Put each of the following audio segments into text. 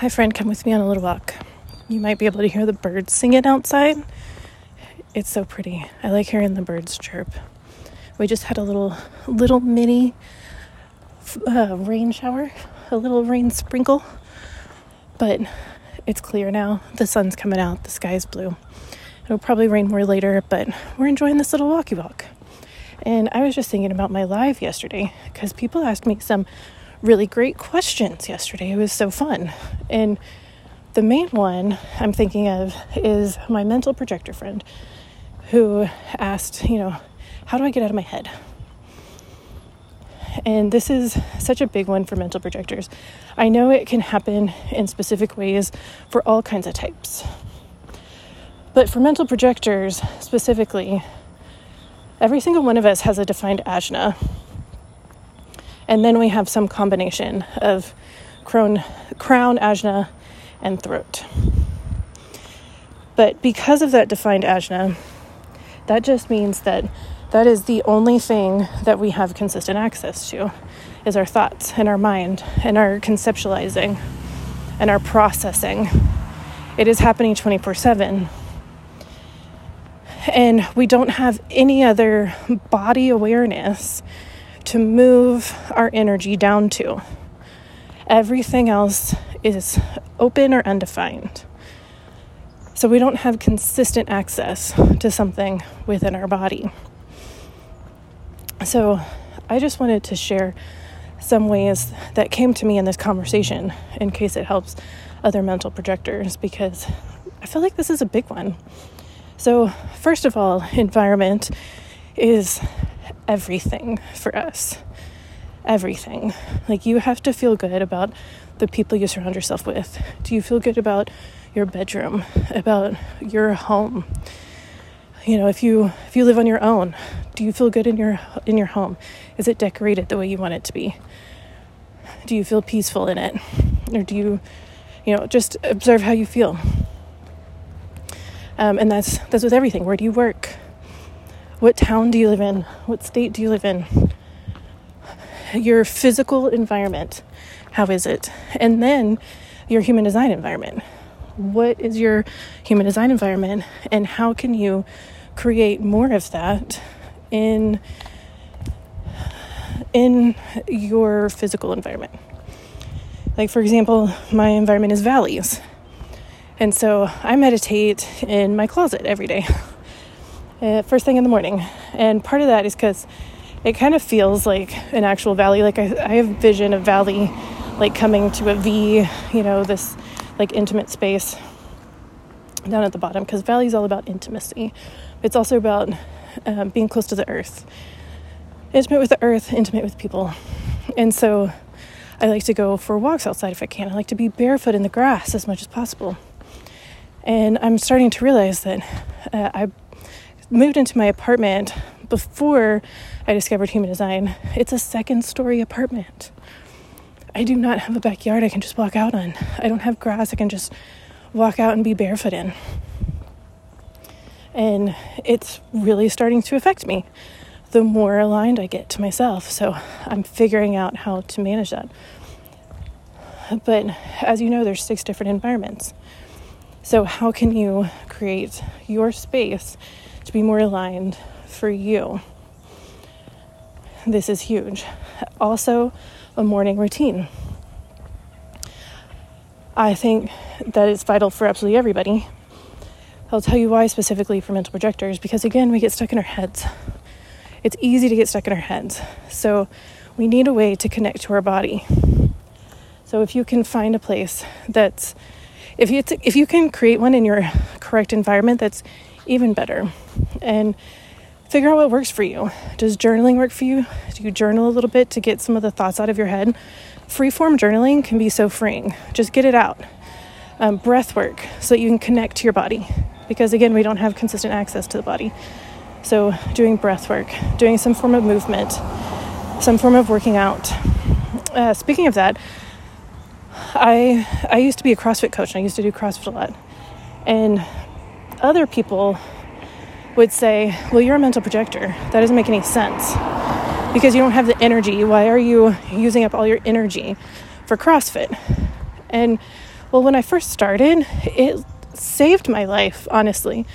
Hi, friend, come with me on a little walk. You might be able to hear the birds singing outside. It's so pretty. I like hearing the birds chirp. We just had a little, little mini uh, rain shower, a little rain sprinkle, but it's clear now. The sun's coming out, the sky's blue. It'll probably rain more later, but we're enjoying this little walkie walk. And I was just thinking about my live yesterday because people asked me some really great questions yesterday. It was so fun. And the main one I'm thinking of is my mental projector friend who asked, you know, how do I get out of my head? And this is such a big one for mental projectors. I know it can happen in specific ways for all kinds of types. But for mental projectors specifically, every single one of us has a defined ajna and then we have some combination of crown, crown ajna, and throat. But because of that defined ajna, that just means that that is the only thing that we have consistent access to is our thoughts and our mind and our conceptualizing and our processing. It is happening 24 7. And we don't have any other body awareness to move our energy down to. Everything else is open or undefined. So we don't have consistent access to something within our body. So I just wanted to share some ways that came to me in this conversation in case it helps other mental projectors because I feel like this is a big one. So, first of all, environment is everything for us. Everything. Like you have to feel good about the people you surround yourself with. Do you feel good about your bedroom, about your home? You know, if you if you live on your own, do you feel good in your in your home? Is it decorated the way you want it to be? Do you feel peaceful in it? Or do you you know, just observe how you feel. Um, and that's that's with everything. Where do you work? What town do you live in? What state do you live in? Your physical environment, how is it? And then your human design environment. What is your human design environment, and how can you create more of that in in your physical environment? Like for example, my environment is valleys. And so I meditate in my closet every day. uh, first thing in the morning. And part of that is because it kind of feels like an actual valley. Like I, I have vision of valley like coming to a V, you know, this like intimate space down at the bottom because valley is all about intimacy. It's also about uh, being close to the earth, intimate with the earth, intimate with people. And so I like to go for walks outside if I can. I like to be barefoot in the grass as much as possible. And I'm starting to realize that uh, I moved into my apartment before I discovered human design. It's a second story apartment. I do not have a backyard I can just walk out on. I don't have grass I can just walk out and be barefoot in. And it's really starting to affect me the more aligned I get to myself. So I'm figuring out how to manage that. But as you know, there's six different environments. So, how can you create your space to be more aligned for you. This is huge. Also, a morning routine. I think that is vital for absolutely everybody. I'll tell you why specifically for mental projectors because again, we get stuck in our heads. It's easy to get stuck in our heads. So, we need a way to connect to our body. So, if you can find a place that's if you if you can create one in your correct environment that's even better. And figure out what works for you. Does journaling work for you? Do you journal a little bit to get some of the thoughts out of your head? Free form journaling can be so freeing. Just get it out. Um, breath work so that you can connect to your body. Because again, we don't have consistent access to the body. So, doing breath work, doing some form of movement, some form of working out. Uh, speaking of that, I I used to be a CrossFit coach and I used to do CrossFit a lot. And other people would say, Well, you're a mental projector. That doesn't make any sense because you don't have the energy. Why are you using up all your energy for CrossFit? And Well, when I first started, it saved my life, honestly,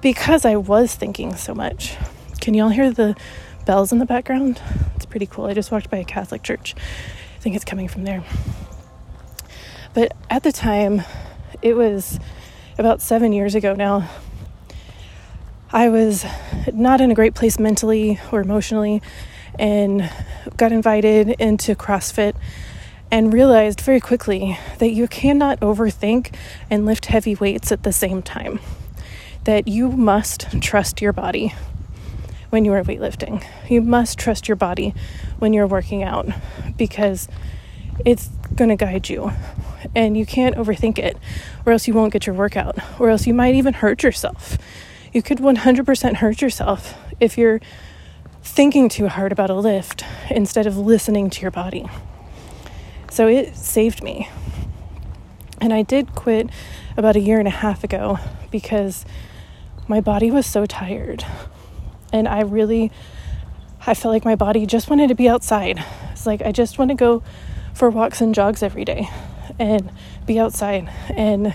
because I was thinking so much. Can y'all hear the bells in the background? It's pretty cool. I just walked by a Catholic church. I think it's coming from there. But at the time, it was about seven years ago now. I was not in a great place mentally or emotionally and got invited into CrossFit and realized very quickly that you cannot overthink and lift heavy weights at the same time. That you must trust your body when you are weightlifting. You must trust your body when you're working out because it's going to guide you and you can't overthink it or else you won't get your workout or else you might even hurt yourself. You could 100% hurt yourself if you're thinking too hard about a lift instead of listening to your body. So it saved me. And I did quit about a year and a half ago because my body was so tired. And I really I felt like my body just wanted to be outside. It's like I just want to go for walks and jogs every day and be outside and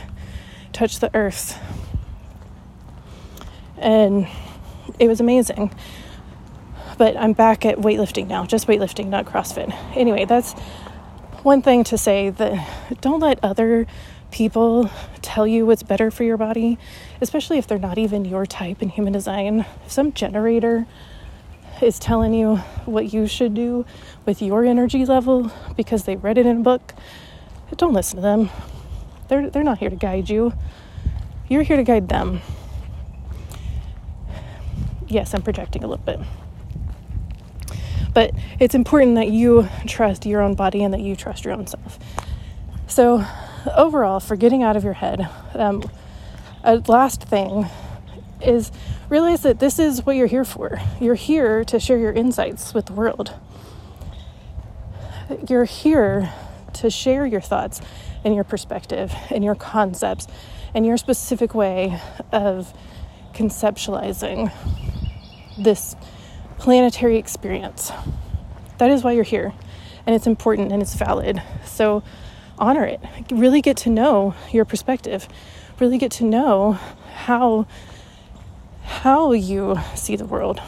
touch the earth. And it was amazing. But I'm back at weightlifting now, just weightlifting, not CrossFit. Anyway, that's one thing to say that don't let other people tell you what's better for your body, especially if they're not even your type in human design. Some generator is telling you what you should do with your energy level because they read it in a book, don't listen to them. They're, they're not here to guide you, you're here to guide them. Yes, I'm projecting a little bit. But it's important that you trust your own body and that you trust your own self. So, overall, for getting out of your head, um, a last thing is realize that this is what you're here for. You're here to share your insights with the world. You're here to share your thoughts and your perspective and your concepts and your specific way of conceptualizing this planetary experience. That is why you're here, and it's important and it's valid. So honor it. Really get to know your perspective. Really get to know how how you see the world.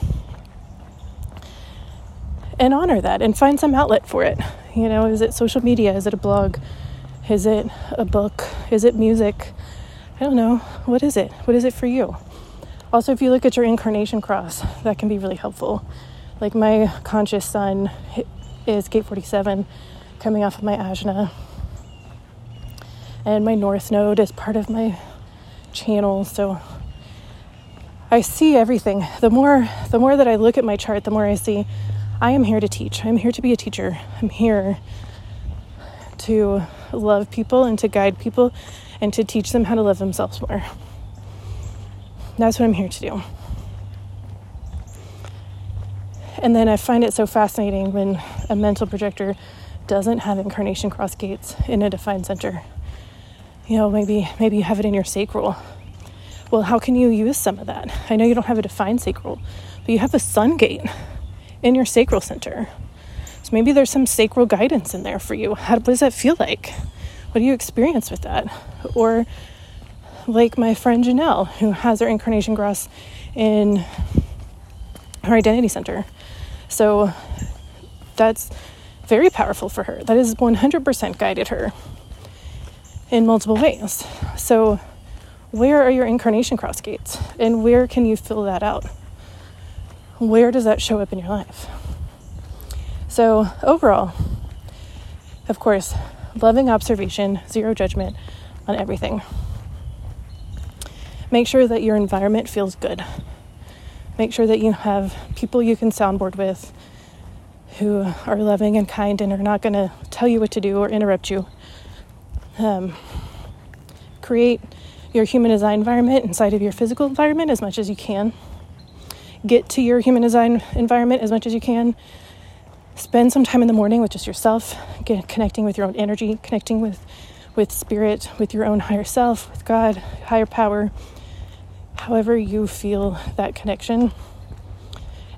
And honor that and find some outlet for it. You know, is it social media? Is it a blog? Is it a book? Is it music? I don't know. What is it? What is it for you? Also, if you look at your incarnation cross, that can be really helpful. Like my conscious sun is gate 47 coming off of my ajna. And my north node is part of my channel, so I see everything. The more the more that I look at my chart, the more I see I am here to teach. I'm here to be a teacher. I'm here to love people and to guide people and to teach them how to love themselves more. That's what I'm here to do. And then I find it so fascinating when a mental projector doesn't have incarnation cross gates in a defined center. You know, maybe maybe you have it in your sacral well, how can you use some of that? I know you don't have a defined sacral, but you have a sun gate in your sacral center. So maybe there's some sacral guidance in there for you. How, what does that feel like? What do you experience with that? Or like my friend Janelle, who has her incarnation cross in her identity center. So that's very powerful for her. That is 100% guided her in multiple ways. So where are your incarnation cross gates and where can you fill that out? Where does that show up in your life? So, overall, of course, loving observation, zero judgment on everything. Make sure that your environment feels good. Make sure that you have people you can soundboard with who are loving and kind and are not going to tell you what to do or interrupt you. Um, create your human design environment inside of your physical environment as much as you can. Get to your human design environment as much as you can. Spend some time in the morning with just yourself, get connecting with your own energy, connecting with with spirit, with your own higher self, with God, higher power. However you feel that connection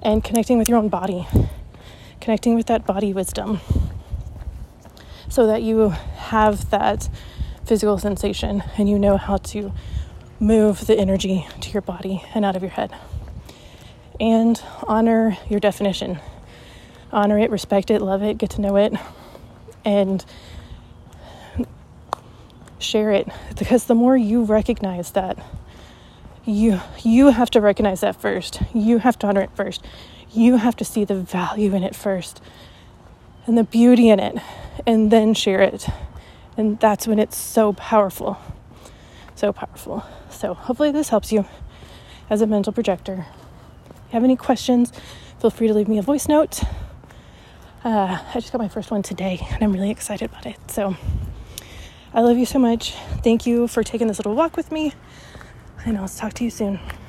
and connecting with your own body. Connecting with that body wisdom so that you have that physical sensation and you know how to move the energy to your body and out of your head. And honor your definition. Honor it, respect it, love it, get to know it, and share it because the more you recognize that you you have to recognize that first. You have to honor it first. You have to see the value in it first and the beauty in it and then share it. And that's when it's so powerful. So powerful. So hopefully this helps you as a mental projector. If you have any questions, feel free to leave me a voice note. Uh, I just got my first one today and I'm really excited about it. So I love you so much. Thank you for taking this little walk with me and I'll talk to you soon.